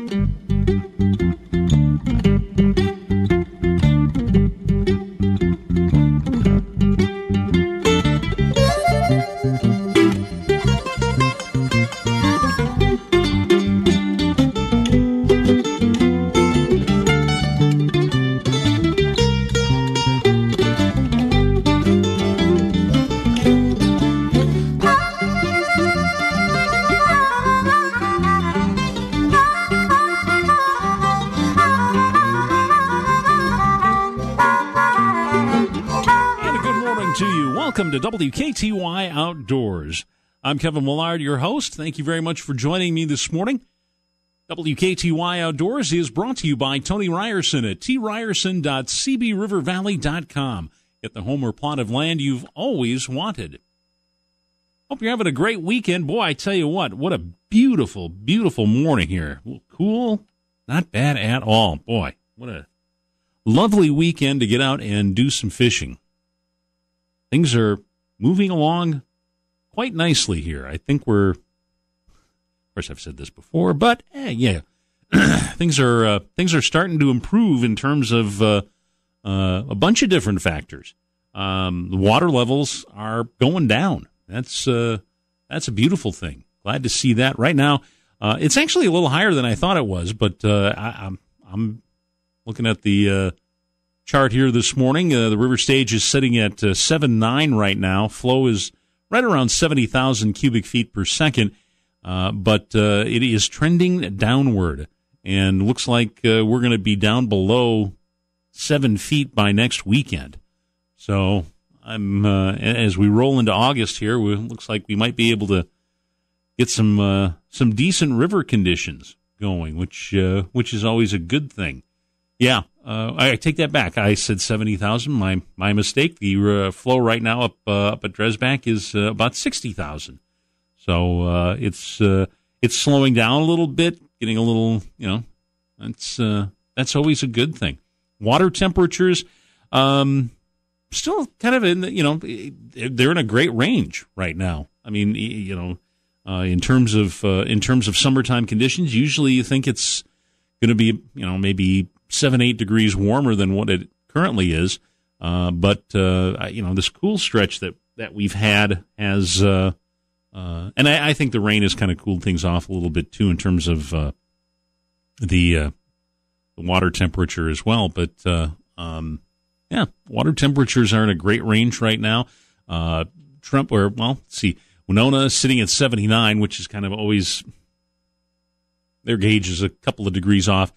welcome WKTY Outdoors. I'm Kevin Millard, your host. Thank you very much for joining me this morning. WKTY Outdoors is brought to you by Tony Ryerson at tryerson.cbrivervalley.com. Get the home or plot of land you've always wanted. Hope you're having a great weekend. Boy, I tell you what, what a beautiful, beautiful morning here. Cool, not bad at all. Boy, what a lovely weekend to get out and do some fishing things are moving along quite nicely here. I think we're, of course, I've said this before, but eh, yeah, things are uh, things are starting to improve in terms of uh, uh, a bunch of different factors. Um, the water levels are going down. That's uh, that's a beautiful thing. Glad to see that. Right now, uh, it's actually a little higher than I thought it was, but uh, I, I'm, I'm looking at the chart here this morning. Uh, the river stage is sitting at uh, seven nine right now. Flow is right around 70,000 cubic feet per second, uh, but uh, it is trending downward and looks like uh, we're going to be down below seven feet by next weekend. So I'm uh, as we roll into August here, looks like we might be able to get some some decent river conditions going, which which is always a good thing. Yeah, uh, I take that back. I said seventy thousand. My my mistake. The uh, flow right now up uh, up at Dresbach is uh, about sixty thousand. So uh, it's uh, it's slowing down a little bit, getting a little. You know, that's that's always a good thing. Water temperatures, um, still kind of in the, you know they're in a great range right now. I mean, you know, in terms of in terms of summertime conditions, usually you think it's going to be you know maybe seven, eight degrees warmer than what it currently is. Uh, but uh, you know, this cool stretch that that we've had has, uh, uh and I, I, think the rain has kind of cooled things off a little bit too in terms of uh, the uh, the water temperature as well. But um, yeah, water temperatures are in a great range right now. Trump, or well, let's see, Winona sitting at 79, which is kind of always their gauge is a couple of degrees off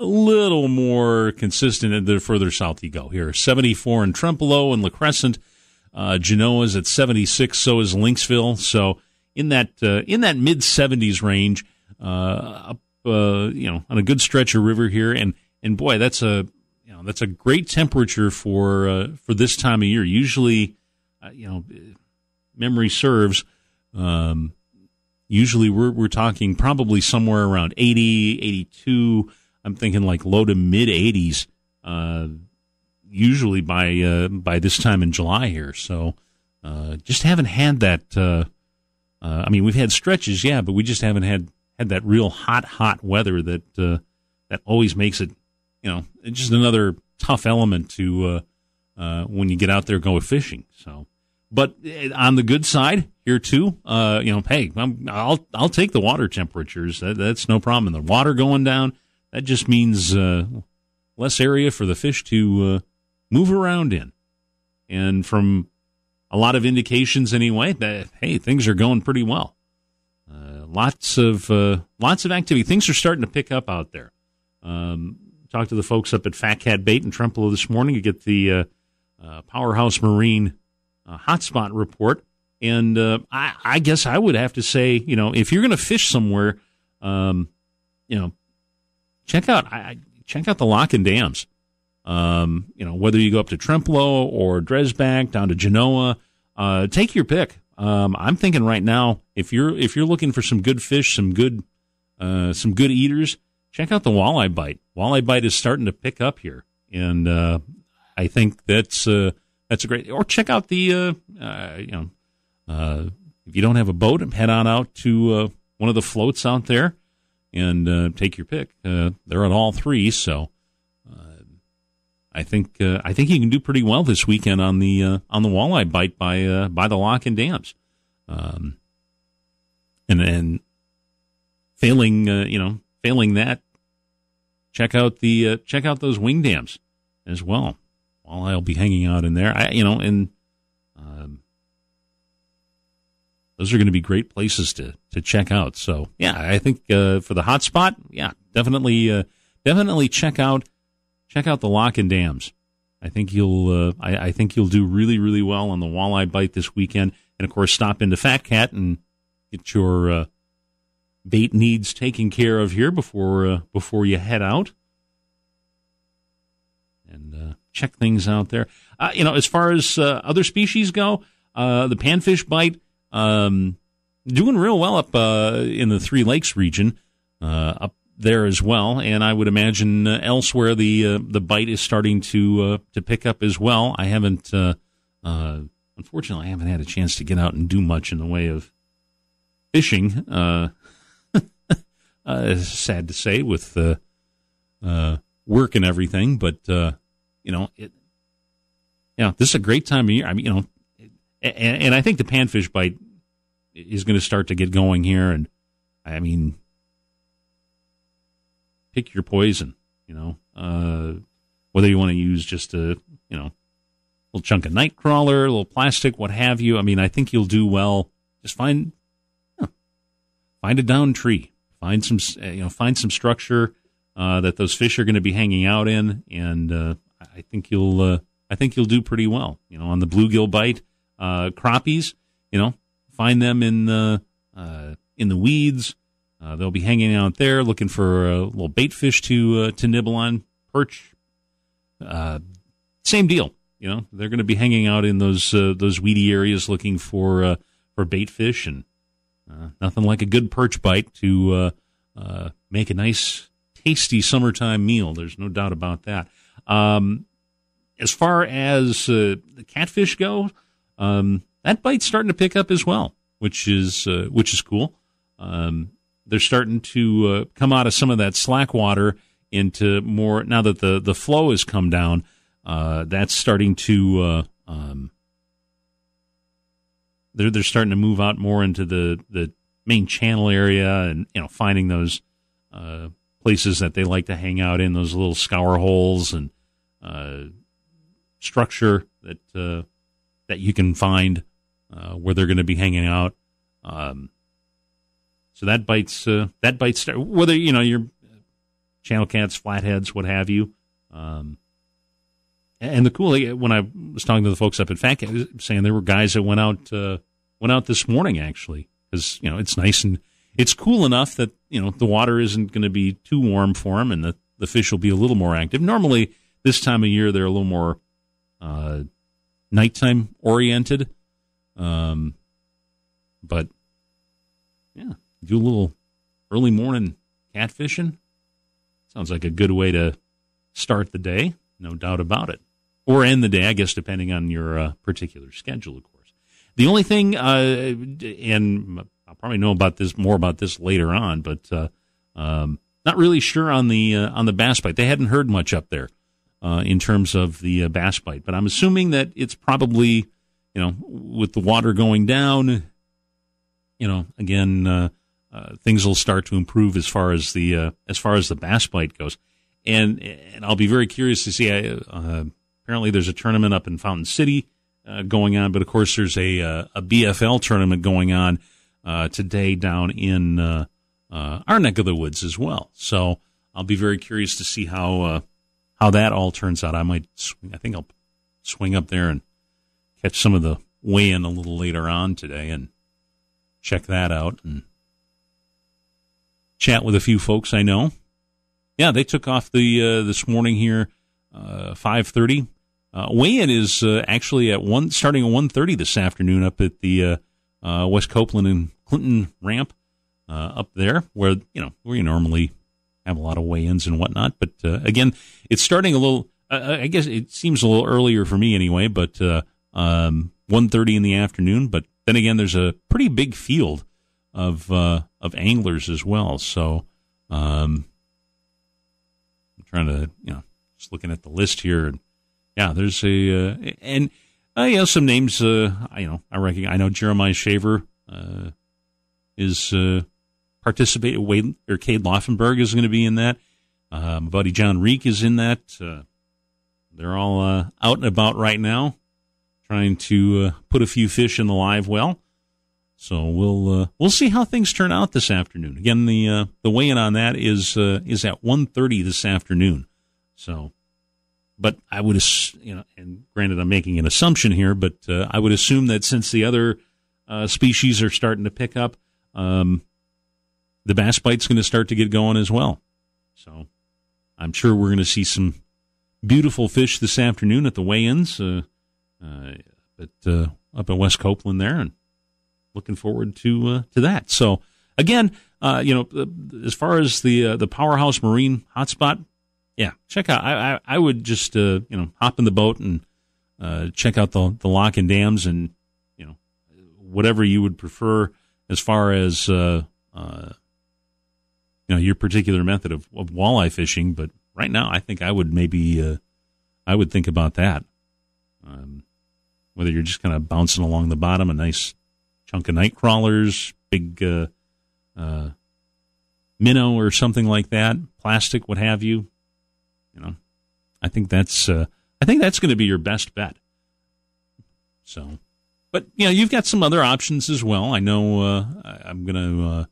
a little more consistent the further south you go. Here, 74 in Trempealeau and La Crescent. Uh, Genoa's at 76, so is Lynxville. So in that uh, in that mid 70s range, uh, up uh, you know on a good stretch of river here, and and boy, that's a you know that's a great temperature for uh, for this time of year. Usually, uh, you know, memory serves. Um, usually we're we're talking probably somewhere around 80, 82 I'm thinking like low to mid 80s, uh, usually by uh, by this time in July here. So uh, just haven't had that. Uh, uh, I mean, we've had stretches, yeah, but we just haven't had had that real hot, hot weather that uh, that always makes it, you know, just another tough element to when you get out there go fishing. So. But on the good side here too, you know, hey, i will I'll take the water temperatures. That, that's no problem. The water going down, that just means uh, less area for the fish to uh, move around in. And from a lot of indications, anyway, that hey, things are going pretty well. Uh, lots of uh, lots of activity. Things are starting to pick up out there. Um, talked to the folks up at Fat Cat Bait in Trempealeau this morning to get the uh, uh, Powerhouse Marine hotspot report. And I, I, guess I would have to say, you know, if you're going to fish somewhere, um, you know, check out I, check out the lock and dams. Um, you know, whether you go up to Trempealeau or Dresbach down to Genoa, uh, take your pick. Um, I'm thinking right now, if you're if you're looking for some good fish, some good uh, some good eaters, check out the walleye bite. Walleye bite is starting to pick up here, and uh, I think that's uh, that's a great. Or check out the uh, uh, you know if you don't have a boat, head on out to one of the floats out there and uh, take your pick. Uh, they're at all three, so uh, I think uh, I think you can do pretty well this weekend on the uh, on the walleye bite by by the lock and dams, um, and then failing you know failing that, check out the check out those wing dams as well. Walleye will be hanging out in there, I, you know, and um, those are going to be great places to to check out. So yeah, I think uh, for the hot spot, yeah, definitely uh, definitely check out check out the lock and dams. I think you'll uh, I, I, think you'll do really really well on the walleye bite this weekend, and of course stop into Fat Cat and get your uh, bait needs taken care of here before uh, before you head out. And uh, check things out there. you know, as far as other species go, the panfish bite um, doing real well up uh, in the Three Lakes region, uh, up there as well. And I would imagine uh, elsewhere the uh, the bite is starting to uh, to pick up as well. I haven't, uh, unfortunately, I haven't had a chance to get out and do much in the way of fishing. sad to say with work and everything, but you know it. Yeah, this is a great time of year. I mean, you know, and, and I think the panfish bite is going to start to get going here. And I mean, pick your poison. You know, uh, whether you want to use just a you know little chunk of night crawler, a little plastic, what have you. I mean, I think you'll do well. Just find you know, find a down tree, find some you know find some structure uh, that those fish are going to be hanging out in, and uh, I think you'll uh, I think you'll do pretty well. You know, on the bluegill bite uh, crappies. You know, find them in the uh, in the weeds. Uh, they'll be hanging out there looking for a little bait fish to uh, to nibble on, perch. Uh, same deal. You know, they're going to be hanging out in those uh, those weedy areas looking for for bait fish, and nothing like a good perch bite to make a nice, tasty summertime meal. There's no doubt about that. Um, as far as the catfish go, um, that bite's starting to pick up as well, which is uh, which is cool. Um, they're starting to uh, come out of some of that slack water into more now that the the flow has come down. Uh, that's starting to uh, um, they're they're starting to move out more into the the main channel area and you know finding those uh, places that they like to hang out in those little scour holes and uh, structure that that you can find uh, where they're going to be hanging out. Um, so that bites uh, that bites whether you know your channel cats, flatheads, what have you. Um, and the cool thing, when I was talking to the folks up at Fat Cat, saying there were guys that went out uh, went out this morning actually because you know it's nice and it's cool enough that you know the water isn't going to be too warm for them and the the fish will be a little more active. Normally this time of year they're a little more uh, nighttime oriented. Um, but yeah, do a little early morning catfishing. Sounds like a good way to start the day, no doubt about it. Or end the day, I guess, depending on your uh, particular schedule, of course. The only thing, uh, and I'll probably know about this more about this later on, but uh, um, not really sure on the uh, on the bass bite. They hadn't heard much up there uh, in terms of the uh, bass bite. But I'm assuming that it's probably, you know, with the water going down, you know, again, uh, uh things will start to improve as far as the uh, as far as the bass bite goes. And and I'll be very curious to see. Uh, apparently, there's a tournament up in Fountain City going on, but of course, there's a a BFL tournament going on today down in our neck of the woods as well. So I'll be very curious to see how how that all turns out. I might swing, I think I'll swing up there and catch some of the weigh in a little later on today and check that out and chat with a few folks I know. Yeah, they took off the uh, this morning here, uh, five thirty. Uh, weigh-in is uh, actually at one starting at one thirty this afternoon up at the uh, uh, West Copeland and Clinton ramp uh, up there, where you know where you normally have a lot of weigh-ins and whatnot. But uh, again, it's starting a little. Uh, I guess it seems a little earlier for me anyway. But uh, um, 1.30 in the afternoon. But then again, there's a pretty big field of uh, of anglers as well. So Um, I'm trying to, you know, just looking at the list here, and yeah, there's a uh, and uh, yeah, some names. Uh, I you know I recognize. I know Jeremiah Shaver uh, is uh, participating. Wade or Cade Laufenberg is going to be in that. My buddy John Reek is in that. Uh, they're all uh, out and about right now, trying to uh, put a few fish in the live well. So we'll uh, we'll see how things turn out this afternoon. Again, the uh, the weigh in on that is uh, is at 1.30 this afternoon. So, but I would you know, and granted, I'm making an assumption here, but I would assume that since the other species are starting to pick up, um, the bass bite's going to start to get going as well. So, I'm sure we're going to see some beautiful fish this afternoon at the weigh-ins, uh, but up at West Copeland there, and looking forward to uh, to that. So again, uh, you know, uh, as far as the uh, the powerhouse marine hotspot, yeah, check out. I I, I would just uh, you know hop in the boat and uh, check out the the lock and dams and you know whatever you would prefer as far as you know your particular method of, of walleye fishing. But right now, I think I would maybe I would think about that. Um, whether you're just kind of bouncing along the bottom, a nice chunk of night crawlers, big uh, uh, minnow or something like that, plastic, what have you. You know, I think that's uh, I think that's going to be your best bet. So, but you know, you've got some other options as well. I know uh, I'm going to uh,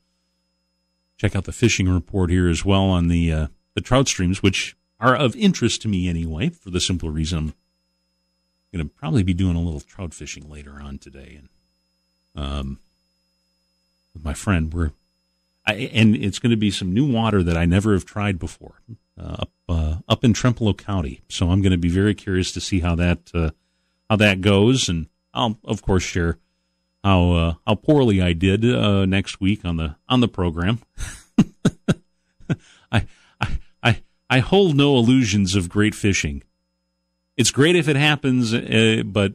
check out the fishing report here as well on the uh, the trout streams, which are of interest to me anyway, for the simple reason I'm going to probably be doing a little trout fishing later on today, and um, with my friend. We're I, and it's going to be some new water that I never have tried before uh, up uh, up in Trempealeau County. So I'm going to be very curious to see how that uh, how that goes, and I'll of course share how uh, how poorly I did uh, next week on the on the program. I, I I I hold no illusions of great fishing. It's great if it happens, uh, but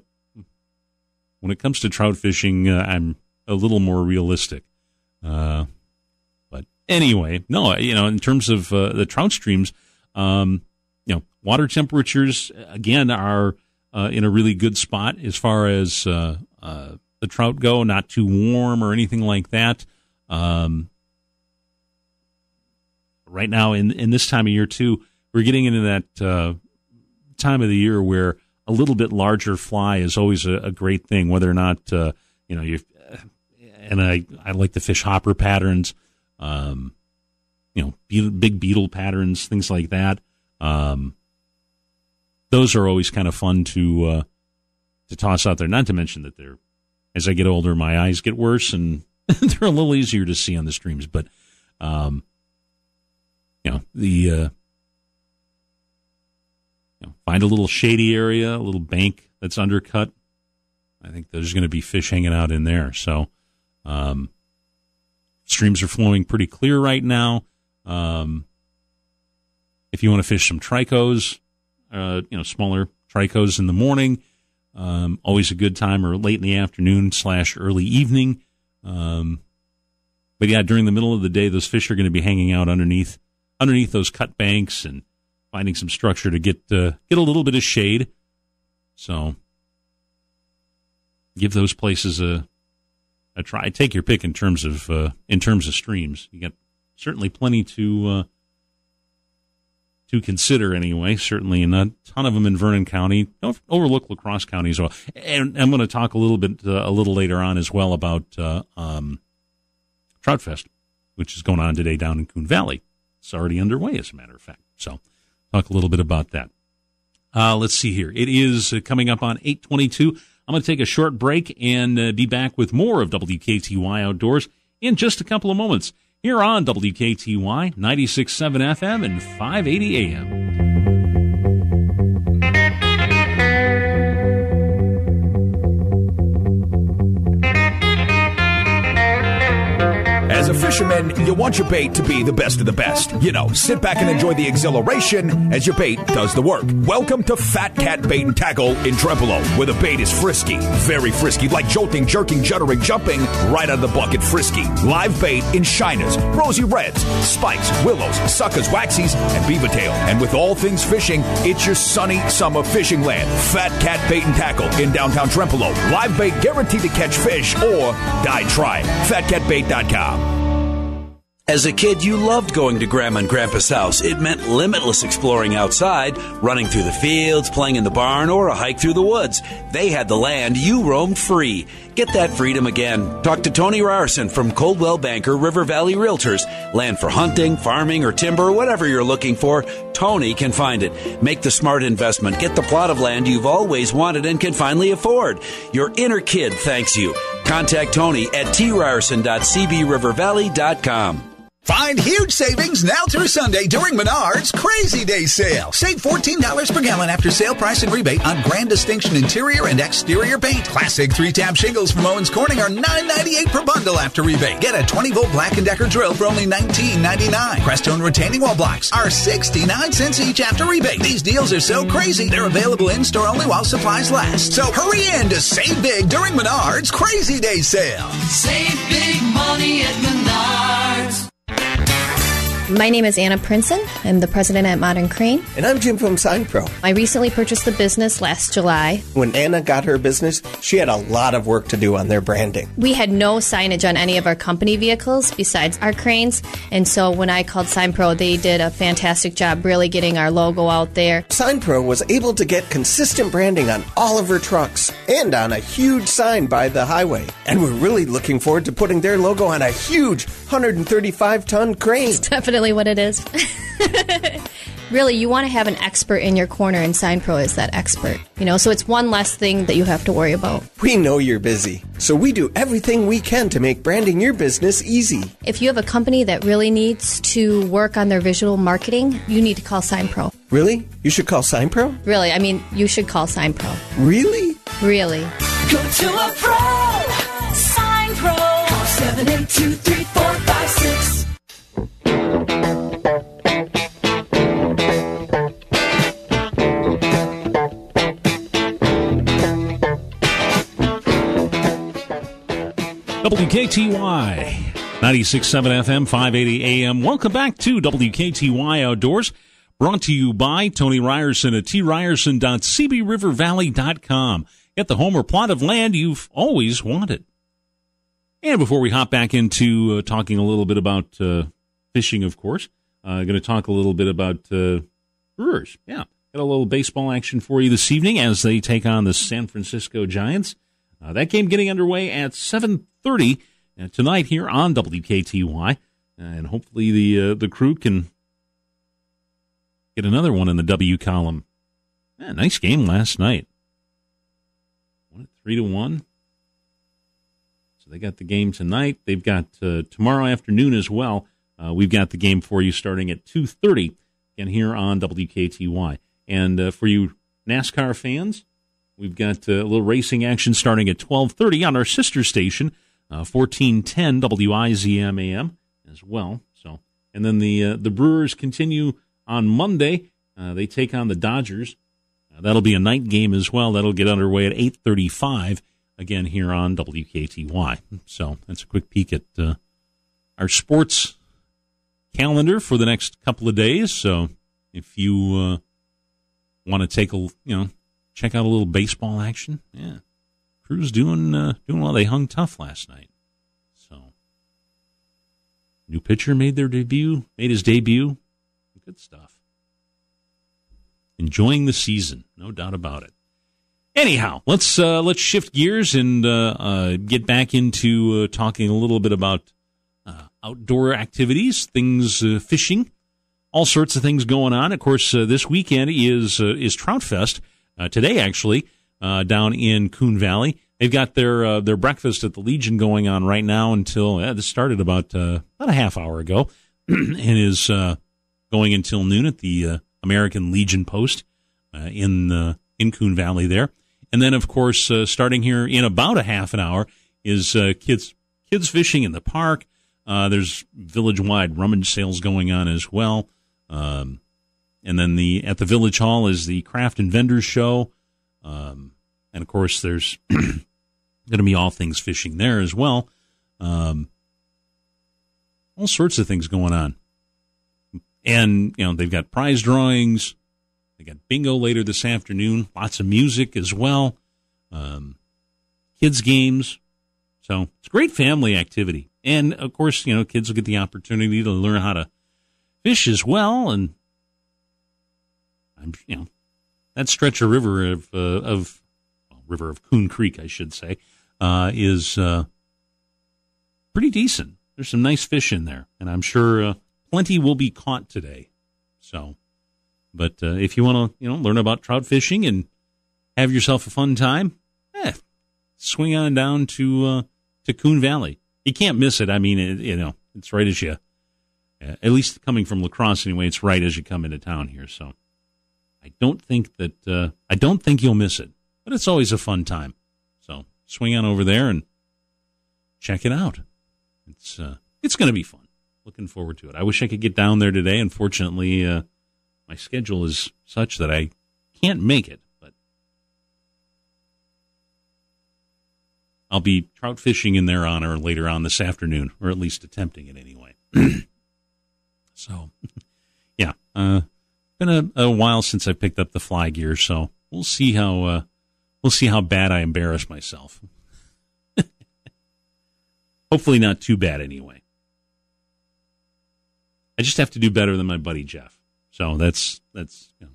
when it comes to trout fishing, uh, I'm a little more realistic. Uh, but anyway, no, you know, in terms of uh, the trout streams, um, you know, water temperatures again are in a really good spot as far as uh, the trout go. Not too warm or anything like that. Um, right now, in in this time of year too, we're getting into that time of the year where a little bit larger fly is always a, a great thing, whether or not, uh, you know, you and I, I like the fish hopper patterns, um, you know, be, big beetle patterns, things like that. Um, those are always kind of fun to, uh, to toss out there. Not to mention that they're, as I get older, my eyes get worse and they're a little easier to see on the streams, but, um, you know, the, uh, you know, find a little shady area, a little bank that's undercut. I think there's going to be fish hanging out in there. So, um, streams are flowing pretty clear right now. Um, if you want to fish some tricos, uh, you know, smaller tricos in the morning, um, always a good time, or late in the afternoon slash early evening. Um, but yeah, during the middle of the day, those fish are going to be hanging out underneath underneath those cut banks and finding some structure to get uh, get a little bit of shade. So give those places a a try. Take your pick in terms of uh, in terms of streams. You got certainly plenty to uh, to consider anyway. Certainly, and a ton of them in Vernon County. Don't overlook La Crosse County as well. And I'm going to talk a little bit uh, a little later on as well about uh, um, Trout Fest, which is going on today down in Coon Valley. It's already underway, as a matter of fact. So talk a little bit about that. Uh, let's see here. It is uh, coming up on 822. I'm going to take a short break and uh, be back with more of WKTY Outdoors in just a couple of moments here on WKTY 96.7 FM and 580 AM. Fisherman, you want your bait to be the best of the best. You know, sit back and enjoy the exhilaration as your bait does the work. Welcome to Fat Cat Bait and Tackle in Trempealeau, where the bait is frisky, very frisky, like jolting, jerking, juddering, jumping, right out of the bucket frisky. Live bait in shiners, rosy reds, spikes, willows, suckers, waxies, and beaver tail. And with all things fishing, it's your sunny summer fishing land. Fat Cat Bait and Tackle in downtown Trempealeau. Live bait guaranteed to catch fish or die trying. FatCatBait.com. As a kid, you loved going to Grandma and Grandpa's house. It meant limitless exploring outside, running through the fields, playing in the barn, or a hike through the woods. They had the land, you roamed free. Get that freedom again. Talk to Tony Ryerson from Coldwell Banker River Valley Realtors. Land for hunting, farming, or timber, whatever you're looking for, Tony can find it. Make the smart investment. Get the plot of land you've always wanted and can finally afford. Your inner kid thanks you. Contact Tony at tryerson.cbrivervalley.com. Find huge savings now through Sunday during Menards Crazy Day Sale. Save $14 per gallon after sale price and rebate on Grand Distinction interior and exterior paint. Classic three-tab shingles from Owens Corning are $9.98 per bundle after rebate. Get a 20-volt Black & Decker drill for only $19.99. Crestone retaining wall blocks are 69 cents each after rebate. These deals are so crazy, they're available in-store only while supplies last. So hurry in to save big during Menards Crazy Day Sale. Save big money at Menards. My name is Anna Princeton. I'm the president at Modern Crane. And I'm Jim from Sign Pro. I recently purchased the business last July. When Anna got her business, she had a lot of work to do on their branding. We had no signage on any of our company vehicles besides our cranes. And so when I called Sign Pro, they did a fantastic job really getting our logo out there. Sign Pro was able to get consistent branding on all of her trucks and on a huge sign by the highway. And we're really looking forward to putting their logo on a huge 135 ton crane. It's definitely what it is. really, you want to have an expert in your corner, and Sign Pro is that expert. You know, so it's one less thing that you have to worry about. We know you're busy, so we do everything we can to make branding your business easy. If you have a company that really needs to work on their visual marketing, you need to call Sign Pro. Really? You should call Sign Pro? Really, I mean, you should call Sign Pro. Really? Really. Go to a pro. Sign Pro. Call 782 3456. WKTY 96.7 FM, 580 AM. Welcome back to WKTY Outdoors. Brought to you by Tony Ryerson at tryerson.cbrivervalley.com. Get the home or plot of land you've always wanted. And before we hop back into uh, talking a little bit about uh, fishing, of course, uh, going to talk a little bit about uh, Brewers. Yeah, got a little baseball action for you this evening as they take on the San Francisco Giants. Uh, that game getting underway at 7:30 uh, tonight here on WKTY, and hopefully the uh, the crew can get another one in the W column. Yeah, nice game last night. Three to one. So they got the game tonight. They've got uh, tomorrow afternoon as well. Uh, we've got the game for you starting at 2:30 and here on WKTY. And uh, for you NASCAR fans, we've got uh, a little racing action starting at 12:30 on our sister station, uh, 1410 WIZM AM as well. So, and then the uh, the Brewers continue on Monday. Uh, they take on the Dodgers. Uh, that'll be a night game as well. That'll get underway at 8:35 again here on WKTY. So that's a quick peek at uh, our sports calendar for the next couple of days. So if you uh, want to take a you know check out a little baseball action, yeah, Crew's doing uh, doing well. They hung tough last night. So new pitcher made their debut, made his debut. Good stuff. Enjoying the season, no doubt about it. Anyhow, let's uh, let's shift gears and uh, uh, get back into uh, talking a little bit about outdoor activities, things uh, fishing, all sorts of things going on. Of course, uh, this weekend is uh, is Trout Fest uh, today, actually, down in Coon Valley. They've got their their breakfast at the Legion going on right now until this started about about a half hour ago, and is going until noon at the American Legion Post in in Coon Valley there. And then, of course, uh, starting here in about a half an hour is uh, kids kids fishing in the park. Uh, there's village wide rummage sales going on as well. Um, and then the at the village hall is the craft and vendors show. Um, and of course, there's going to be all things fishing there as well. Um, all sorts of things going on. And, you know, they've got prize drawings. They got bingo later this afternoon. Lots of music as well. Um, kids games. So it's a great family activity. And of course, you know, kids will get the opportunity to learn how to fish as well. And I'm, you know, that stretch of river of, uh, of well, river of Coon Creek, I should say, uh, is, uh, pretty decent. There's some nice fish in there. And I'm sure, uh, plenty will be caught today. So, but, uh, if you want to, you know, learn about trout fishing and have yourself a fun time, eh, swing on down to, uh, to Coon Valley. You can't miss it. I mean, it, you know, it's right as you, at least coming from La Crosse anyway, it's right as you come into town here. So I don't think that, uh, I don't think you'll miss it, but it's always a fun time. So swing on over there and check it out. It's, uh, it's going to be fun. Looking forward to it. I wish I could get down there today. Unfortunately, uh, my schedule is such that I can't make it, but I'll be trout fishing in their honor later on this afternoon, or at least attempting it anyway. so, yeah, uh, been a, a while since I picked up the fly gear, so we'll see how uh, we'll see how bad I embarrass myself. Hopefully, not too bad anyway. I just have to do better than my buddy Jeff. So that's that's you know,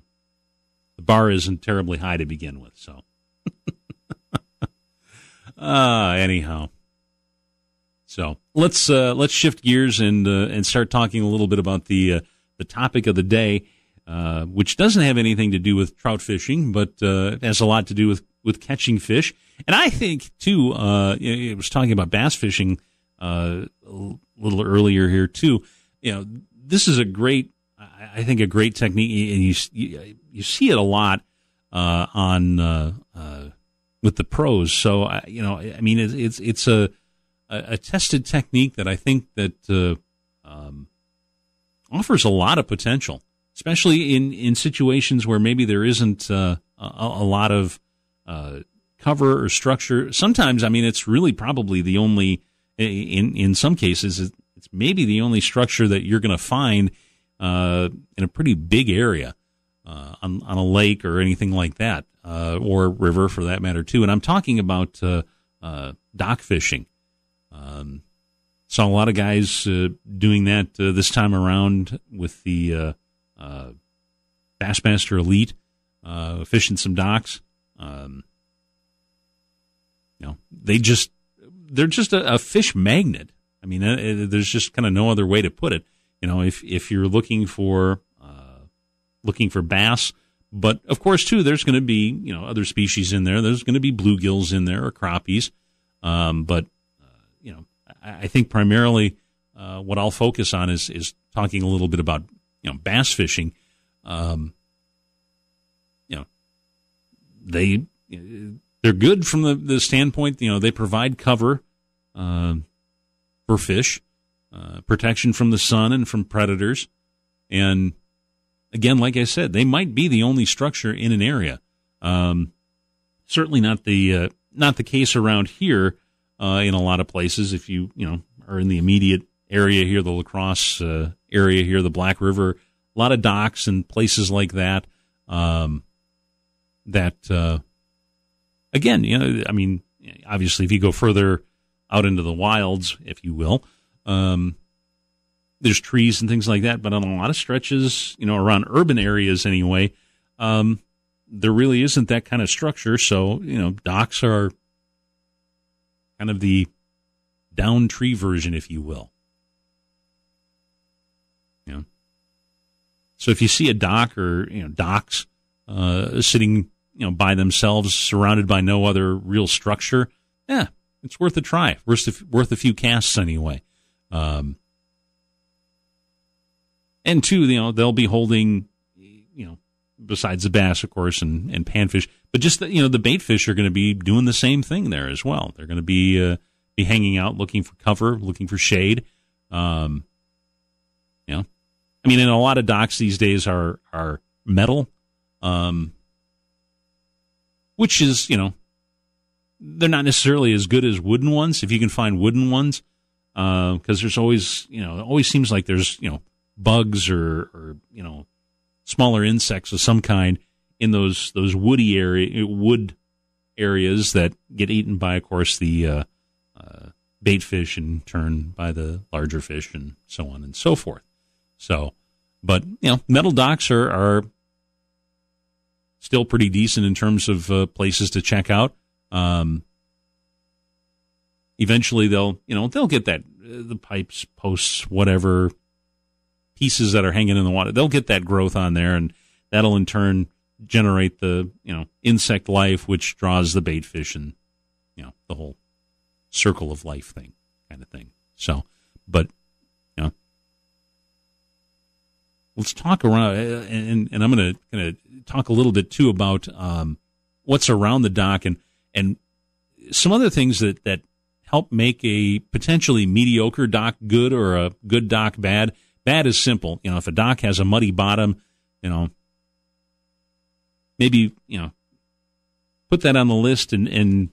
the bar isn't terribly high to begin with. So, uh, anyhow, so let's uh, let's shift gears and uh, and start talking a little bit about the uh, the topic of the day, uh, which doesn't have anything to do with trout fishing, but uh, has a lot to do with with catching fish. And I think too, uh, it was talking about bass fishing uh, a little earlier here too. You know, this is a great, I think, a great technique, and you you, you see it a lot on with the pros. So I- you know, I mean, it's it's, it's a, a tested technique that I think that uh, um, offers a lot of potential, especially in in situations where maybe there isn't uh, a, a lot of uh, cover or structure. Sometimes, I mean, it's really probably the only in in some cases it's maybe the only structure that you're going to find uh, in a pretty big area uh, on on a lake or anything like that, uh, or river for that matter too. And I'm talking about uh, uh, dock fishing. Um, saw a lot of guys uh, doing that uh, this time around with the uh, uh, Bassmaster Elite, fishing some docks. Um, you know, they just they're just a, a fish magnet. I mean, there's just kind of no other way to put it. You know, if if you're looking for looking for bass, but of course too, there's going to be you know other species in there. There's going to be bluegills in there or crappies, um, but uh, you know, I, I think primarily uh, what I'll focus on is is talking a little bit about you know bass fishing. Um, you know, they they're good from the, the standpoint you know they provide cover uh, for fish, uh, protection from the sun and from predators, and again, like I said, they might be the only structure in an area. Um, certainly not the uh, not the case around here uh, in a lot of places. If you you know are in the immediate area here, the La Crosse uh, area here, the Black River, a lot of docks and places like that. Um, that uh, again, you know, I mean, obviously, if you go further out into the wilds, if you will, um, there's trees and things like that. But on a lot of stretches, you know, around urban areas anyway, um, there really isn't that kind of structure. So, you know, docks are kind of the down tree version, if you will. You know, so if you see a dock or you know docks uh, sitting you know by themselves, surrounded by no other real structure, yeah, it's worth a try. Worth a, worth a few casts anyway. Um, and two, you know, they'll be holding, you know, besides the bass, of course, and, and panfish, but just the, you know, the bait fish are going to be doing the same thing there as well. They're going to be uh, be hanging out, looking for cover, looking for shade. Um, you know, I mean, and a lot of docks these days are are metal, um, which is you know they're not necessarily as good as wooden ones if you can find wooden ones because uh, there's always you know it always seems like there's you know bugs or or you know smaller insects of some kind in those those woody area wood areas that get eaten by of course the uh, uh, bait fish in turn by the larger fish and so on and so forth. So but you know metal docks are are still pretty decent in terms of uh, places to check out. Um, eventually they'll you know they'll get that uh, the pipes posts whatever pieces that are hanging in the water they'll get that growth on there and that'll in turn generate the you know insect life which draws the bait fish and you know the whole circle of life thing kind of thing so but you know let's talk around uh, and, and i'm kind of talk a little bit too about um, what's around the dock and and some other things that that help make a potentially mediocre dock good or a good dock bad. Bad is simple. You know, if a dock has a muddy bottom, you know, maybe, you know, put that on the list and, and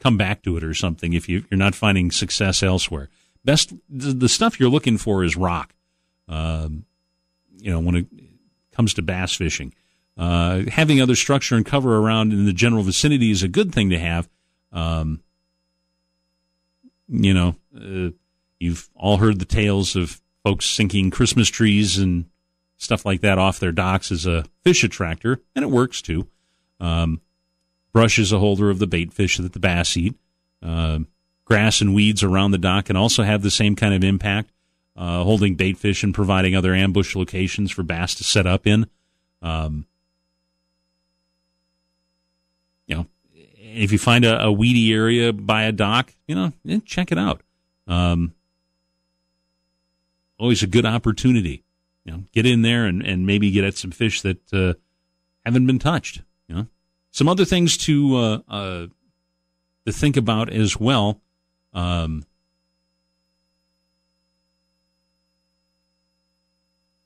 come back to it or something if you, you're not finding success elsewhere. Best, the, the stuff you're looking for is rock. Um, you know, when it comes to bass fishing. Uh, having other structure and cover around in the general vicinity is a good thing to have. Um, you know, uh, you've all heard the tales of folks sinking Christmas trees and stuff like that off their docks as a fish attractor, and it works too. Um, brush is a holder of the bait fish that the bass eat. Uh, grass and weeds around the dock can also have the same kind of impact, uh, holding bait fish and providing other ambush locations for bass to set up in. Um, you know, if you find a, a, weedy area by a dock, you know, eh, check it out. Um, always a good opportunity. You know, get in there and, and maybe get at some fish that uh, haven't been touched. You know, some other things to uh, uh, to think about as well. Um,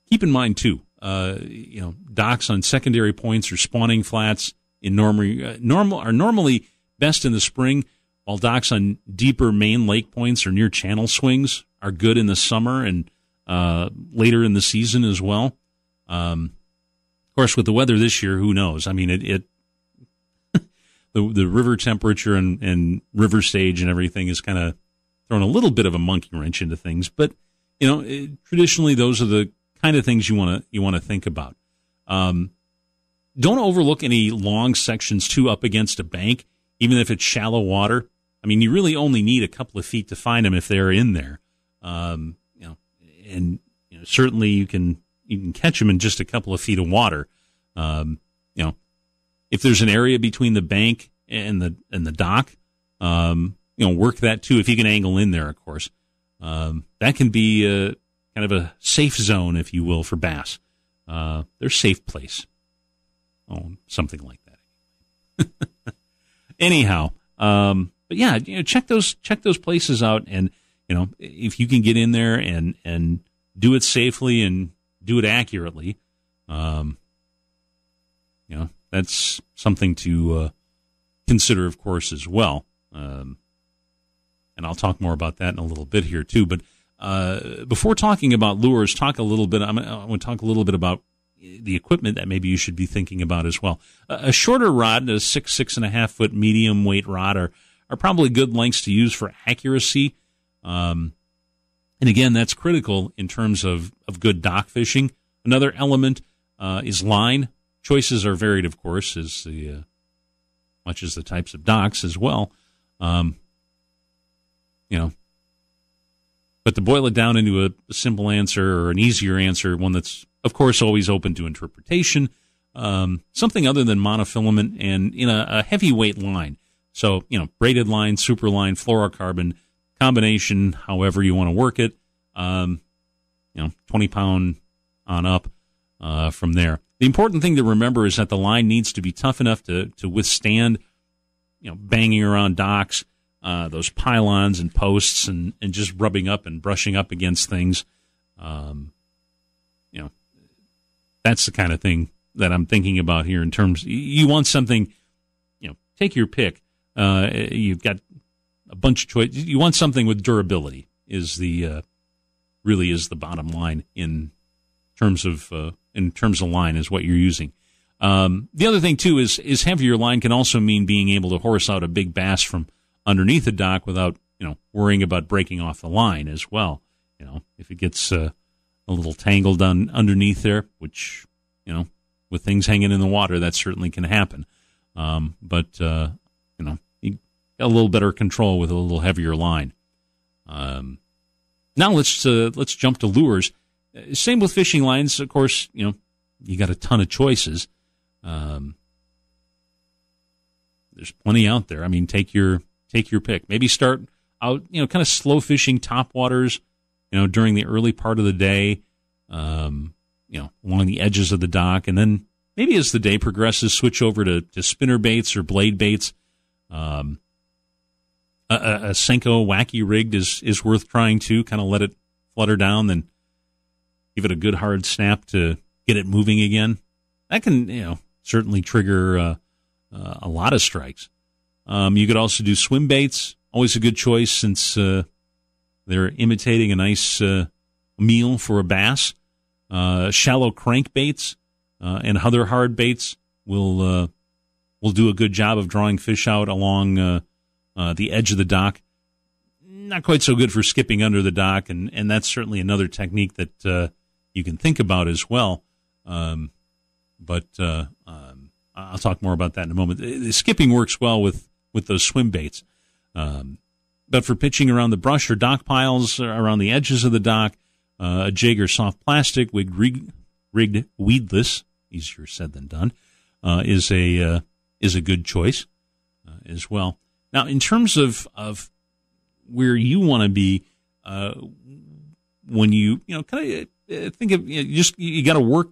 keep in mind too, uh, you know, docks on secondary points or spawning flats in normal, uh, normal are normally best in the spring, while docks on deeper main lake points or near channel swings are good in the summer and uh, later in the season as well. Um, of course, with the weather this year, who knows? I mean, it, it the the river temperature and, and river stage and everything is kind of thrown a little bit of a monkey wrench into things. But you know, it, traditionally, those are the kind of things you want to you want to think about. Um, don't overlook any long sections too up against a bank, even if it's shallow water. I mean, you really only need a couple of feet to find them if they're in there. Um, and you know, certainly you can you can catch them in just a couple of feet of water. Um, you know, if there's an area between the bank and the and the dock, um, you know, work that too. If you can angle in there, of course, um, that can be a kind of a safe zone, if you will, for bass. Uh, they're safe place. Oh, something like that. Anyhow, um, but yeah, you know, check those check those places out, and you know if you can get in there and and do it safely and do it accurately, um, you know that's something to uh, consider, of course, as well. Um, and I'll talk more about that in a little bit here too. But uh, before talking about lures, talk a little bit. I'm, I to talk a little bit about the equipment that maybe you should be thinking about as well. A, shorter rod, a six, six and a half foot medium weight rod are, are probably good lengths to use for accuracy. Um, and again, that's critical in terms of, of good dock fishing. Another element uh, is line. Choices are varied, of course, as the uh, much as the types of docks as well. Um, you know, but to boil it down into a simple answer or an easier answer, one that's of course, always open to interpretation. Um, something other than monofilament and in a, a, heavyweight line. So, you know, braided line, super line, fluorocarbon combination, however you want to work it. Um, you know, 20 pound on up uh, from there. The important thing to remember is that the line needs to be tough enough to, to withstand, you know, banging around docks. uh, those pylons and posts and, and just rubbing up and brushing up against things. Um, you know, that's the kind of thing that I'm thinking about here in terms. You want something, you know, take your pick. Uh, you've got a bunch of choice. You want something with durability is the uh, really is the bottom line in terms of uh, in terms of line is what you're using. Um, the other thing too is is heavier line can also mean being able to horse out a big bass from underneath the dock without you know worrying about breaking off the line as well. You know if it gets uh, a little tangled on underneath there, which you know with things hanging in the water that certainly can happen. Um, but uh, you know you got a little better control with a little heavier line. Um, now let's uh, let's jump to lures. Uh, same with fishing lines, of course. You know you got a ton of choices. Um, there's plenty out there. I mean, take your take your pick. Maybe start out, you know, kind of slow fishing top waters, you know, during the early part of the day, um, you know, along the edges of the dock, and then maybe as the day progresses, switch over to, to spinner baits or blade baits. Um, a, a, Senko wacky rigged is is worth trying too. Kind of let it flutter down, then give it a good hard snap to get it moving again. That can, you know, certainly trigger uh, uh, a lot of strikes. Um, you could also do swim baits, always a good choice since uh, they're imitating a nice uh, meal for a bass. Uh, shallow crankbaits uh, and other hard baits will will do a good job of drawing fish out along the edge of the dock. Not quite so good for skipping under the dock, and, and that's certainly another technique that you can think about as well. Um, but uh, um, I'll talk more about that in a moment. Skipping works well with with those swim baits, um, but for pitching around the brush or dock piles around the edges of the dock, uh, a jig or soft plastic rigged, rigged, rigged weedless, easier said than done, uh, is a uh, is a good choice uh, as well. Now, in terms of of where you want to be uh, when you you know kind of think of you know, just you got to work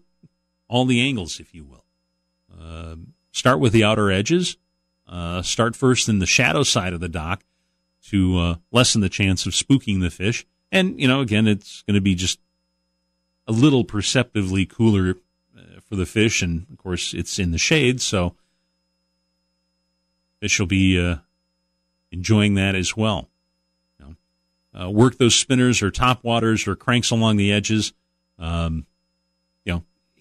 all the angles, if you will. Uh, start with the outer edges. Uh, start first in the shadow side of the dock to uh, lessen the chance of spooking the fish. And, you know, again, it's going to be just a little perceptively cooler uh, for the fish. And, of course, it's in the shade, so fish will be uh, enjoying that as well. You know, uh, work those spinners or top waters or cranks along the edges. Um,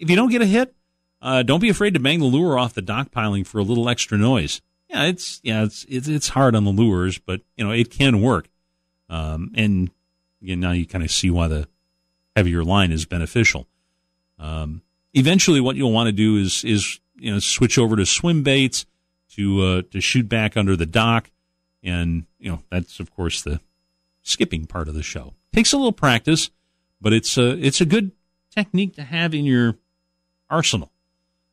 if you don't get a hit, uh, don't be afraid to bang the lure off the dock piling for a little extra noise. Yeah, it's yeah, it's it's, it's hard on the lures, but you know it can work. Um, and again, now you kind of see why the heavier line is beneficial. Um, eventually, what you'll want to do is is you know switch over to swim baits to uh, to shoot back under the dock, and you know that's of course the skipping part of the show. Takes a little practice, but it's a it's a good technique to have in your arsenal.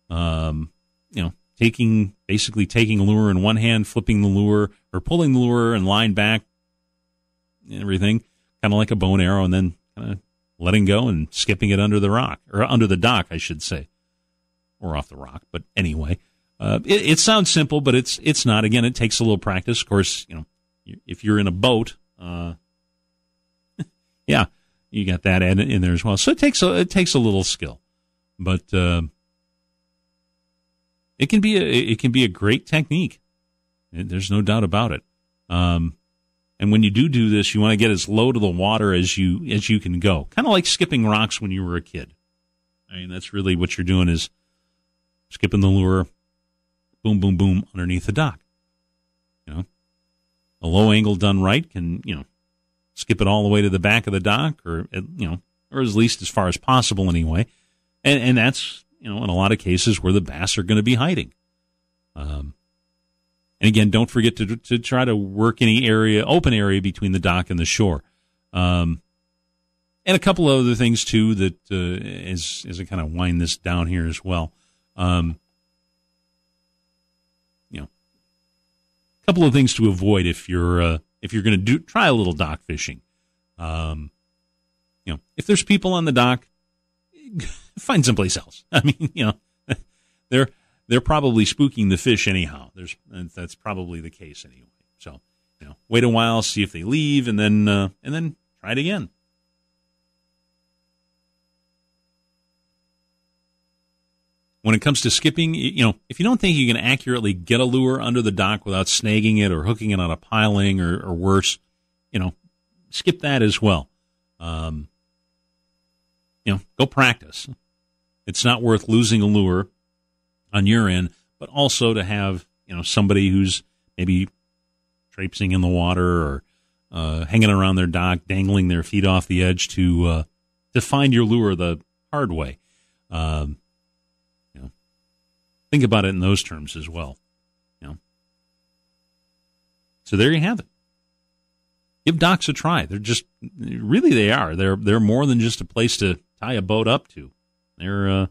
Um, you know, taking basically taking a lure in one hand, flipping the lure or pulling the lure and line back, everything, kind of like a bow and arrow, and then kind of letting go and skipping it under the rock or under the dock, I should say, or off the rock. But anyway, uh, it, it, sounds simple, but it's it's not. Again, it takes a little practice. Of course, you know, if you're in a boat, uh, yeah, you got that in there as well. So it takes a, it takes a little skill but uh, it can be a it can be a great technique. There's no doubt about it. Um, and when you do do this, you want to get as low to the water as you as you can go, kind of like skipping rocks when you were a kid. I mean, that's really what you're doing is skipping the lure, boom, boom, boom, underneath the dock. You know, a low angle done right can you know skip it all the way to the back of the dock, or you know, or at least as far as possible anyway and and that's you know in a lot of cases where the bass are going to be hiding. Um, and again, don't forget to to try to work any area, open area between the dock and the shore. Um, and a couple of other things too that uh, as as I kind of wind this down here as well. Um, you know, a couple of things to avoid if you're uh, if you're going to do try a little dock fishing. Um, you know, if there's people on the dock, find someplace else. I mean, you know, they're they're probably spooking the fish anyhow. There's that's probably the case anyway. So You know, wait a while, see if they leave, and then uh, and then try it again. When it comes to skipping, you know, if you don't think you can accurately get a lure under the dock without snagging it or hooking it on a piling or, or worse, you know, skip that as well. Um, you know, go practice. It's not worth losing a lure on your end, but also to have, you know, somebody who's maybe traipsing in the water or uh, hanging around their dock, dangling their feet off the edge to uh, to find your lure the hard way. Um, think about it in those terms as well. You know, so there you have it. Give docks a try. They're just really they are. They're they're more than just a place to tie a boat up to. They're uh,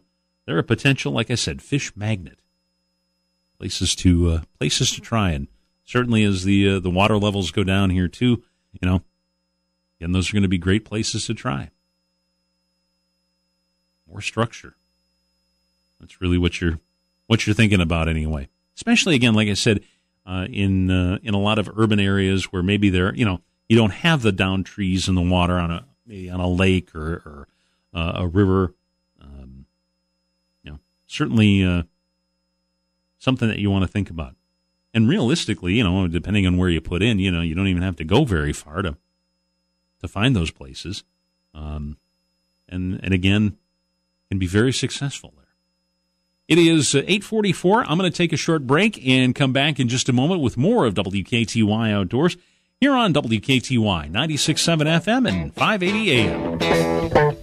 they're a potential, like I said, fish magnet. Places to uh, places to try, and certainly as the uh, the water levels go down here too, you know, and those are going to be great places to try. More structure. That's really what you're what you're thinking about anyway. Especially again, like I said, uh, in uh, in a lot of urban areas where maybe there, you know, you don't have the down trees in the water on a maybe on a lake or, or uh, a river. Um, you know, certainly uh, something that you want to think about. And realistically, you know, depending on where you put in, you know, you don't even have to go very far to to find those places. Um, and and again, can be very successful. It is uh, 844. I'm going to take a short break and come back in just a moment with more of WKTY Outdoors here on WKTY 96.7 FM and 580 AM.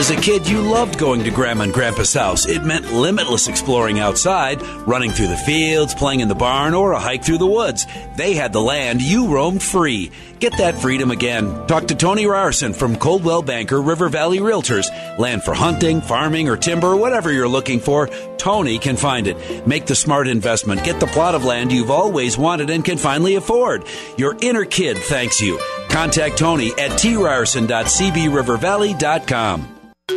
As a kid, you loved going to Grandma and Grandpa's house. It meant limitless exploring outside, running through the fields, playing in the barn, or a hike through the woods. They had the land, you roamed free. Get that freedom again. Talk to Tony Ryerson from Coldwell Banker River Valley Realtors. Land for hunting, farming, or timber, whatever you're looking for, Tony can find it. Make the smart investment. Get the plot of land you've always wanted and can finally afford. Your inner kid thanks you. Contact Tony at tryerson.cbrivervalley.com.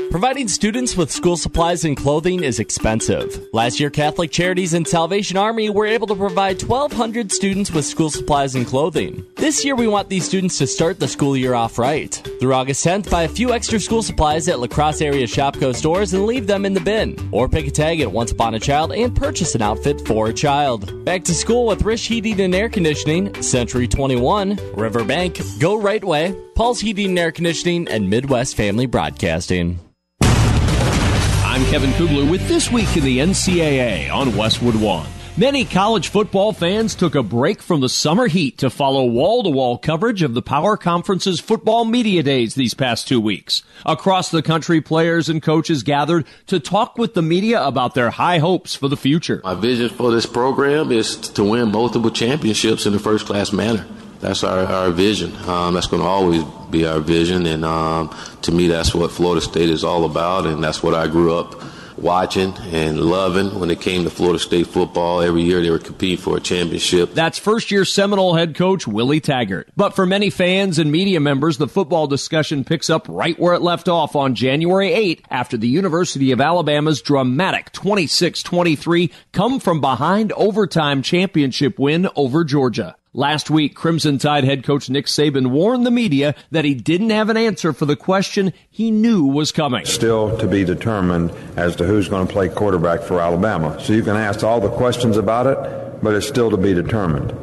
Providing students with school supplies and clothing is expensive. Last year, Catholic Charities and Salvation Army were able to provide 1,200 students with school supplies and clothing. This year, we want these students to start the school year off right. Through August 10th, buy a few extra school supplies at La Crosse area ShopKo stores and leave them in the bin. Or pick a tag at Once Upon a Child and purchase an outfit for a child. Back to school with Rish Heating and Air Conditioning, Century 21, Riverbank, Go Right Way, Paul's Heating and Air Conditioning, and Midwest Family Broadcasting. I'm Kevin Kugler with This Week in the NCAA on Westwood One. Many college football fans took a break from the summer heat to follow wall to wall coverage of the Power Conference's football media days these past two weeks. Across the country, players and coaches gathered to talk with the media about their high hopes for the future. My vision for this program is to win multiple championships in a first class manner. That's our, our vision. Um, that's going to always be our vision. And um, to me, that's what Florida State is all about. And that's what I grew up watching and loving when it came to Florida State football. Every year they were competing for a championship. That's first year Seminole head coach Willie Taggart. But for many fans and media members, the football discussion picks up right where it left off on January 8 after the University of Alabama's dramatic 26-23 come from behind overtime championship win over Georgia. Last week, Crimson Tide head coach Nick Saban warned the media that he didn't have an answer for the question he knew was coming. Still to be determined as to who's going to play quarterback for Alabama. So you can ask all the questions about it, but it's still to be determined.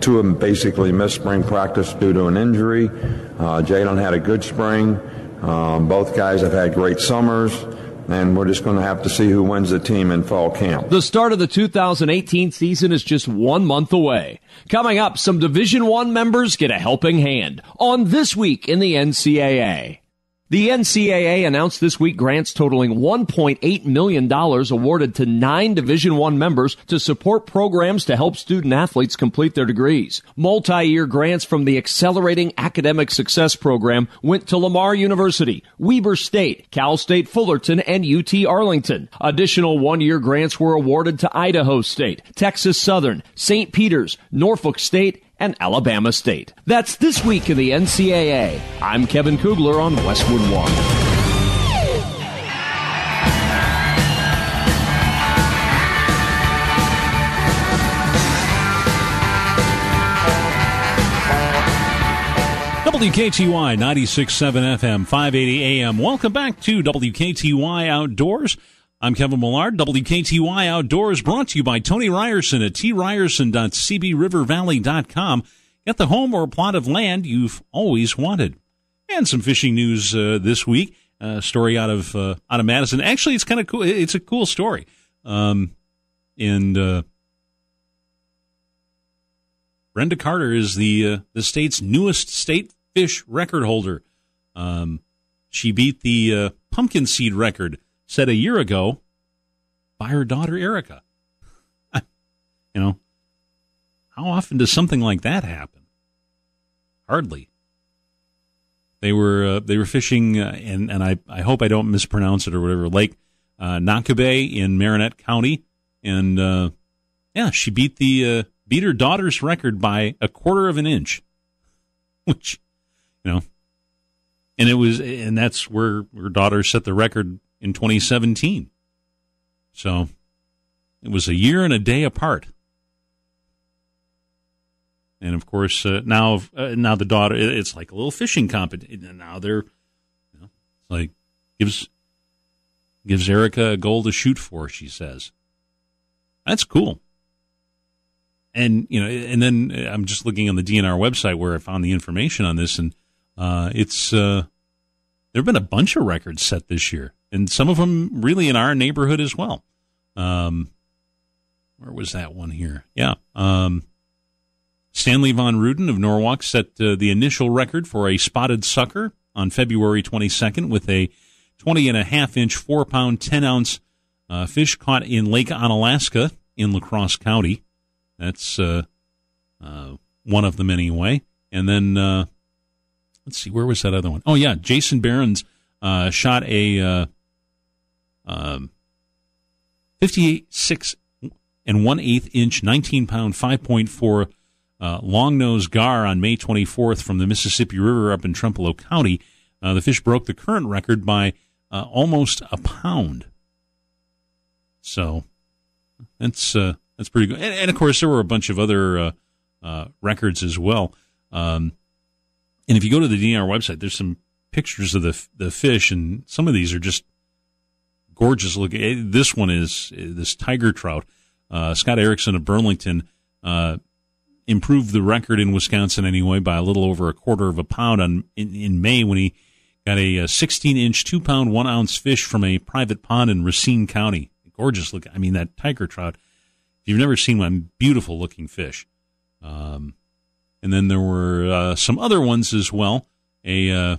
Two of them basically missed spring practice due to an injury. Uh, Jalen had a good spring. Um, both guys have had great summers and we're just going to have to see who wins the team in fall camp. The start of the 2018 season is just one month away. Coming up, some Division One members get a helping hand on this week in the NCAA. The NCAA announced this week grants totaling $1.8 million awarded to nine Division I members to support programs to help student athletes complete their degrees. Multi-year grants from the Accelerating Academic Success Program went to Lamar University, Weber State, Cal State Fullerton, and UT Arlington. Additional one-year grants were awarded to Idaho State, Texas Southern, St. Peter's, Norfolk State, and Alabama State. That's this week in the NCAA. I'm Kevin Kugler on Westwood One. WKTY 96.7 FM, 580 AM. Welcome back to WKTY Outdoors. I'm Kevin Millard. WKTY Outdoors brought to you by Tony Ryerson at tryerson.cbrivervalley.com. Get the home or plot of land you've always wanted. And some fishing news uh, this week. A story out of uh, out of Madison. Actually, it's kind of cool. It's a cool story. Um, and uh, Brenda Carter is the uh, the state's newest state fish record holder. Um, she beat the uh, pumpkin seed record set a year ago by her daughter Erica. you know, how often does something like that happen? Hardly. They were uh, they were fishing, uh, and and I I hope I don't mispronounce it or whatever. Lake uh, Noquebay in Marinette County, and uh, yeah, she beat the uh, beat her daughter's record by a quarter of an inch, which you know, and it was and that's where her daughter set the record in 2017. So it was a year and a day apart. And of course, uh, now uh, now the daughter, it's like a little fishing competition. Now they're, you know, like gives gives Erica a goal to shoot for. She says, "That's cool." And you know, and then I'm just looking on the DNR website where I found the information on this, and uh, it's uh, there have been a bunch of records set this year, and some of them really in our neighborhood as well. Um, where was that one here? Yeah. Um, Stanley Von Ruden of Norwalk set uh, the initial record for a spotted sucker on February 22nd with a 20 and a half inch, four pound, 10 ounce uh, fish caught in Lake Onalaska in La Crosse County. That's uh, uh, one of them anyway. And then, uh, let's see, where was that other one? Oh, yeah, Jason Barons uh, shot a uh, um, 56 and one eighth inch, 19 pound, 5.4 uh, long nose gar on May 24th from the Mississippi River up in Trempealeau County. Uh, the fish broke the current record by uh, almost a pound. So that's uh, that's pretty good. And, and, of course, there were a bunch of other records as well. Um, and if you go to the DNR website, there's some pictures of the the fish, and some of these are just gorgeous looking. Eh, this one is this tiger trout. Scott Erickson of Burlington improved the record in Wisconsin anyway by a little over a quarter of a pound on in, in May when he got a, 16 inch, two pound, one ounce fish from a private pond in Racine County. Gorgeous look. I mean, that tiger trout. If you've never seen one, beautiful looking fish. Um, and then there were uh, some other ones as well. A uh,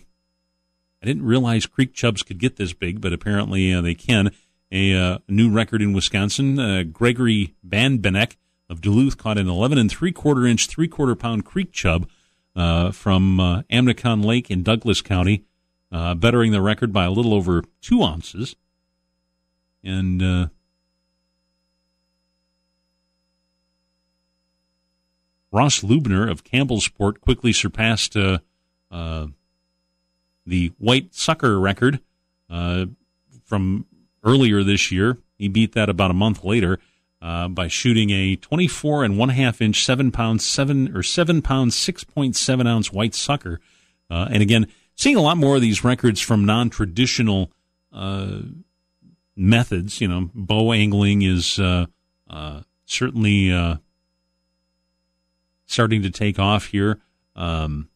I didn't realize creek chubs could get this big, but apparently uh, they can. A uh, new record in Wisconsin. Uh, Gregory Banbenek of Duluth caught an 11 and three quarter inch, three quarter pound creek chub uh, from uh, Amnicon Lake in Douglas County, bettering the record by a little over two ounces. And Ross Lubner of Campbellsport quickly surpassed uh, uh, the white sucker record from earlier this year. He beat that about a month later uh, by shooting a 24 and one half inch, seven pound, seven or seven pound, 6.7 ounce white sucker. Uh, and again, seeing a lot more of these records from non traditional uh, methods. You know, bow angling is uh, uh, certainly uh, starting to take off here. Um,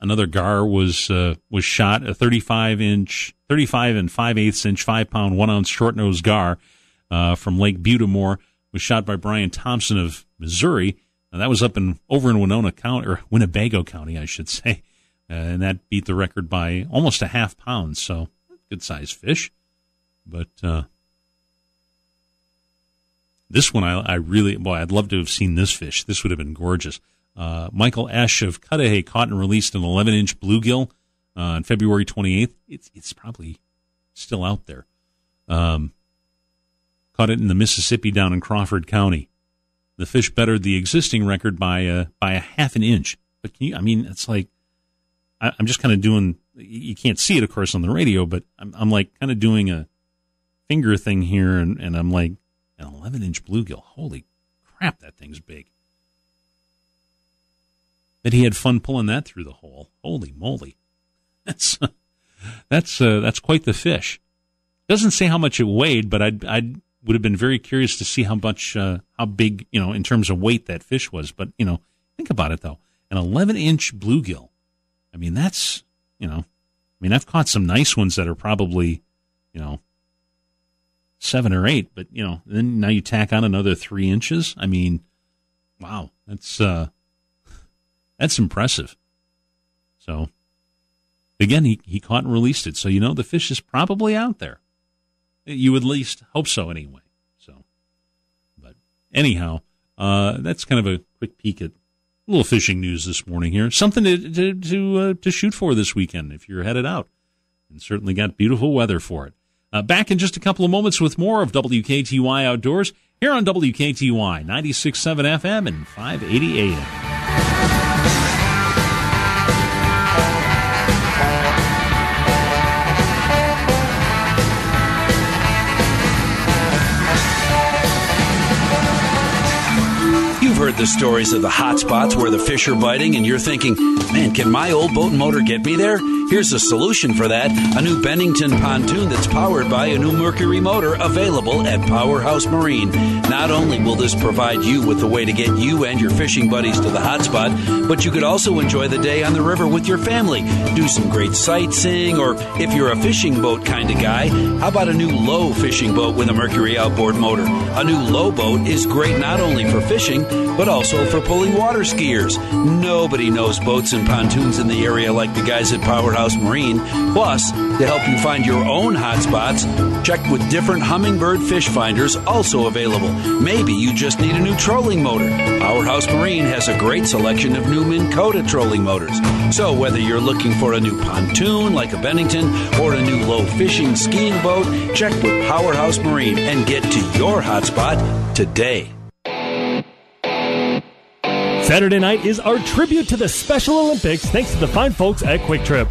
another gar was was shot a 35 inch, 35 and 5 eighths inch, five pound, one ounce short nose gar from Lake Butte des Morts was shot by Brian Thompson of Missouri. And that was up in over in Winona County or Winnebago County, I should say, uh, and that beat the record by almost a half pound. So good sized fish, but uh, this one I, I, really boy I'd love to have seen this fish. This would have been gorgeous. Uh, Michael Esch of Cudahy caught and released an 11 inch bluegill uh, on February 28th. It's it's probably still out there. Um, caught it in the Mississippi down in Crawford County. The fish bettered the existing record by a, by a half an inch. But you, I mean, it's like, I, am just kind of doing, you can't see it, of course, on the radio, but I'm, I'm like kind of doing a finger thing here, and, and I'm like, an 11 inch bluegill. Holy crap, that thing's big. That he had fun pulling that through the hole. Holy moly, that's that's uh, that's quite the fish. Doesn't say how much it weighed, but I'd I'd would have been very curious to see how much uh, how big you know in terms of weight that fish was. But you know, think about it though, an 11 inch bluegill. I mean, that's you know, I mean, I've caught some nice ones that are probably you know seven or eight, but you know, then now you tack on another three inches. I mean, wow, that's uh, that's impressive. So again, he he caught and released it, so you know the fish is probably out there. You at least hope so, anyway. So, but anyhow, uh, that's kind of a quick peek at a little fishing news this morning here. Something to to to, uh, to shoot for this weekend if you're headed out, and certainly got beautiful weather for it. Uh, back in just a couple of moments with more of WKTY Outdoors here on WKTY 96.7 FM and 580 AM. Heard the stories of the hot spots where the fish are biting, and you're thinking, man, can my old boat and motor get me there? Here's a solution for that a new Bennington pontoon that's powered by a new Mercury motor available at Powerhouse Marine. Not only will this provide you with a way to get you and your fishing buddies to the hot spot, but you could also enjoy the day on the river with your family, do some great sightseeing, or if you're a fishing boat kind of guy, how about a new Lowe fishing boat with a Mercury outboard motor? A new Lowe boat is great not only for fishing, but also for pulling water skiers. Nobody knows boats and pontoons in the area like the guys at Powerhouse Marine. Plus, to help you find your own hot spots, check with different Humminbird fish finders also available. Maybe you just need a new trolling motor. Powerhouse Marine has a great selection of new Minn Kota trolling motors. So whether you're looking for a new pontoon like a Bennington or a new Lowe fishing skiing boat, check with Powerhouse Marine and get to your hotspot today. Saturday night is our tribute to the Special Olympics thanks to the fine folks at Kwik Trip.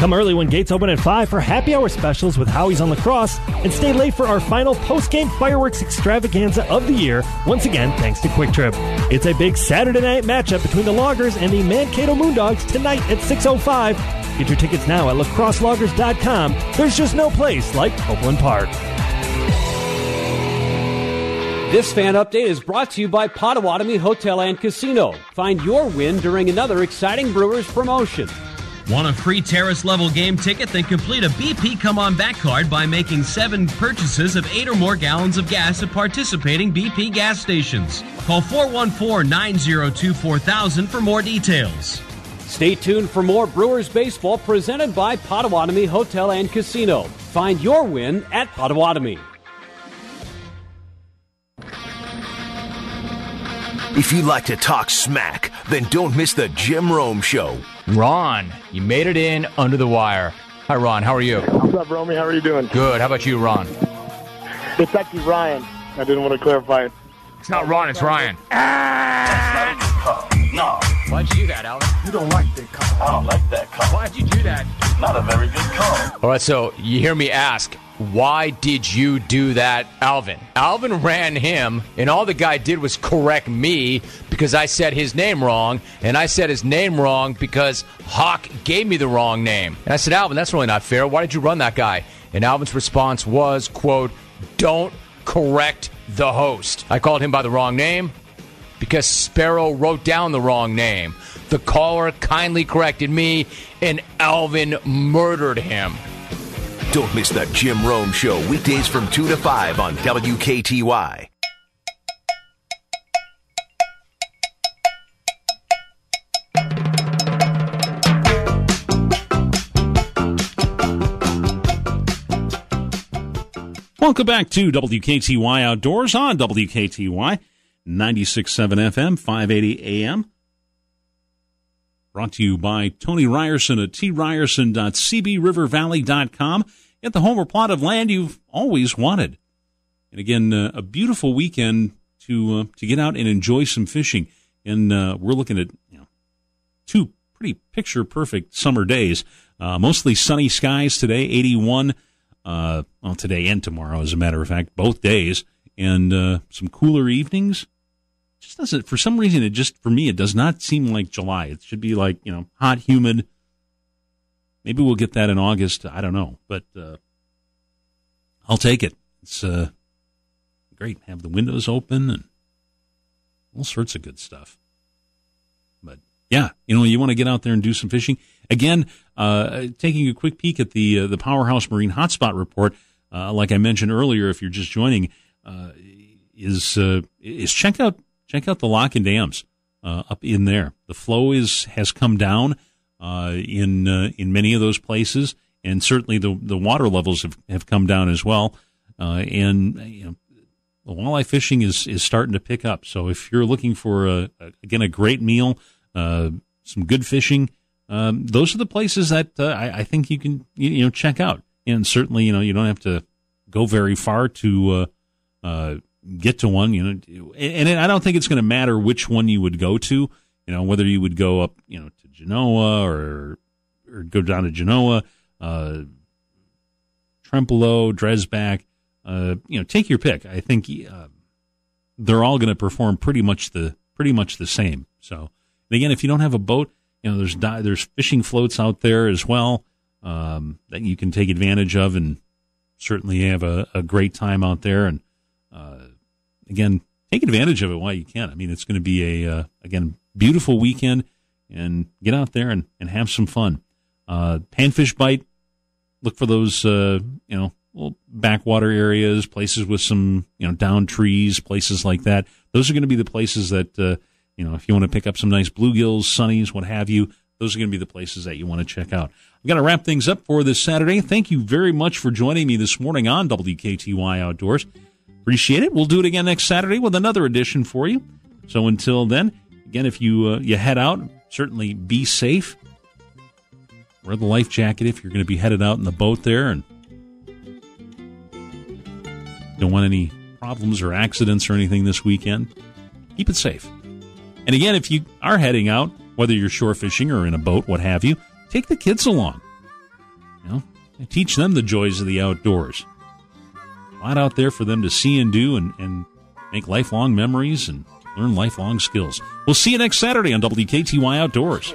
Come early when gates open at 5 for happy hour specials with Howie's on La Crosse, and stay late for our final post-game fireworks extravaganza of the year, once again thanks to Kwik Trip. It's a big Saturday night matchup between the Loggers and the Mankato Moondogs tonight at 6.05. Get your tickets now at lacrosseloggers.com. There's just no place like Copeland Park. This fan update is brought to you by Potawatomi Hotel and Casino. Find your win during another exciting Brewers promotion. Want a free terrace level game ticket? Then complete a BP Come On Back card by making seven purchases of eight or more gallons of gas at participating BP gas stations. Call 414 902 4000 for more details. Stay tuned for more Brewers baseball presented by Potawatomi Hotel and Casino. Find your win at Potawatomi. If you like to talk smack, then don't miss the Jim Rome Show. Ron, you made it in under the wire. Hi, Ron. How are you? What's up, Romy? How are you doing? Good. How about you, Ron? It's actually Ryan. I didn't want to clarify it. It's not Ron. It's Ryan. Ah! No. Why'd you do that, Alvin? You don't like that call. I don't like that call. Why'd you do that? Not a very good call. All right, so you hear me ask, why did you do that, Alvin? Alvin ran him, and all the guy did was correct me because I said his name wrong, and I said his name wrong because Hawk gave me the wrong name. And I said, Alvin, that's really not fair. Why did you run that guy? And Alvin's response was, quote, don't correct the host. I called him by the wrong name because Sparrow wrote down the wrong name. The caller kindly corrected me, and Alvin murdered him. Don't miss the Jim Rome Show weekdays from 2 to 5 on WKTY. Welcome back to WKTY Outdoors on WKTY 96.7 FM, 580 AM. Brought to you by Tony Ryerson at tryerson.cbrivervalley.com. Get the home or plot of land you've always wanted. And again, uh, a beautiful weekend to uh, to get out and enjoy some fishing. And uh, we're looking at you know, two pretty picture perfect summer days. Uh, mostly sunny skies today, 81. Uh, well, today and tomorrow, as a matter of fact, both days, and uh, some cooler evenings. Just doesn't. For some reason, it just for me, it does not seem like July. It should be like you know, hot, humid. Maybe we'll get that in August. I don't know, but uh, I'll take it. It's uh, great. Have the windows open and all sorts of good stuff. But yeah, you know, you want to get out there and do some fishing. Again, uh, taking a quick peek at the uh, the Powerhouse Marine Hotspot report. Uh, like I mentioned earlier, if you're just joining, uh, is uh, is check out check out the lock and dams uh, up in there. The flow is has come down in in many of those places, and certainly the the water levels have, have come down as well. and you know, the walleye fishing is is starting to pick up. So if you're looking for a, a again a great meal, some good fishing um, those are the places that uh, I, I, think you can you, you, know check out. And certainly, you know, you don't have to go very far to uh, uh, get to one. You know, and I don't think it's going to matter which one you would go to. You know, whether you would go up, you know, to Genoa or or go down to Genoa, uh, Trempealeau, Dresbach. Uh, you know, take your pick. I think uh, they're all going to perform pretty much the pretty much the same. So, again, if you don't have a boat you know, there's there's fishing floats out there as well um, that you can take advantage of, and certainly have a, a great time out there. And uh, again, take advantage of it while you can. I mean, it's going to be a uh, again beautiful weekend, and get out there and, and have some fun. Uh, panfish bite. Look for those, uh, you know, little backwater areas, places with some, you know, down trees, places like that. Those are going to be the places that uh, you know, if you want to pick up some nice bluegills, sunnies, what have you, those are going to be the places that you want to check out. I've got to wrap things up for this Saturday. Thank you very much for joining me this morning on WKTY Outdoors. Appreciate it. We'll do it again next Saturday with another edition for you. So until then, again, if you uh, you head out, certainly be safe. Wear the life jacket if you're going to be headed out in the boat there, and don't want any problems or accidents or anything this weekend. Keep it safe. And again, if you are heading out, whether you're shore fishing or in a boat, what have you, take the kids along. You know, teach them the joys of the outdoors. A lot out there for them to see and do and, and make lifelong memories and learn lifelong skills. We'll see you next Saturday on WKTY Outdoors.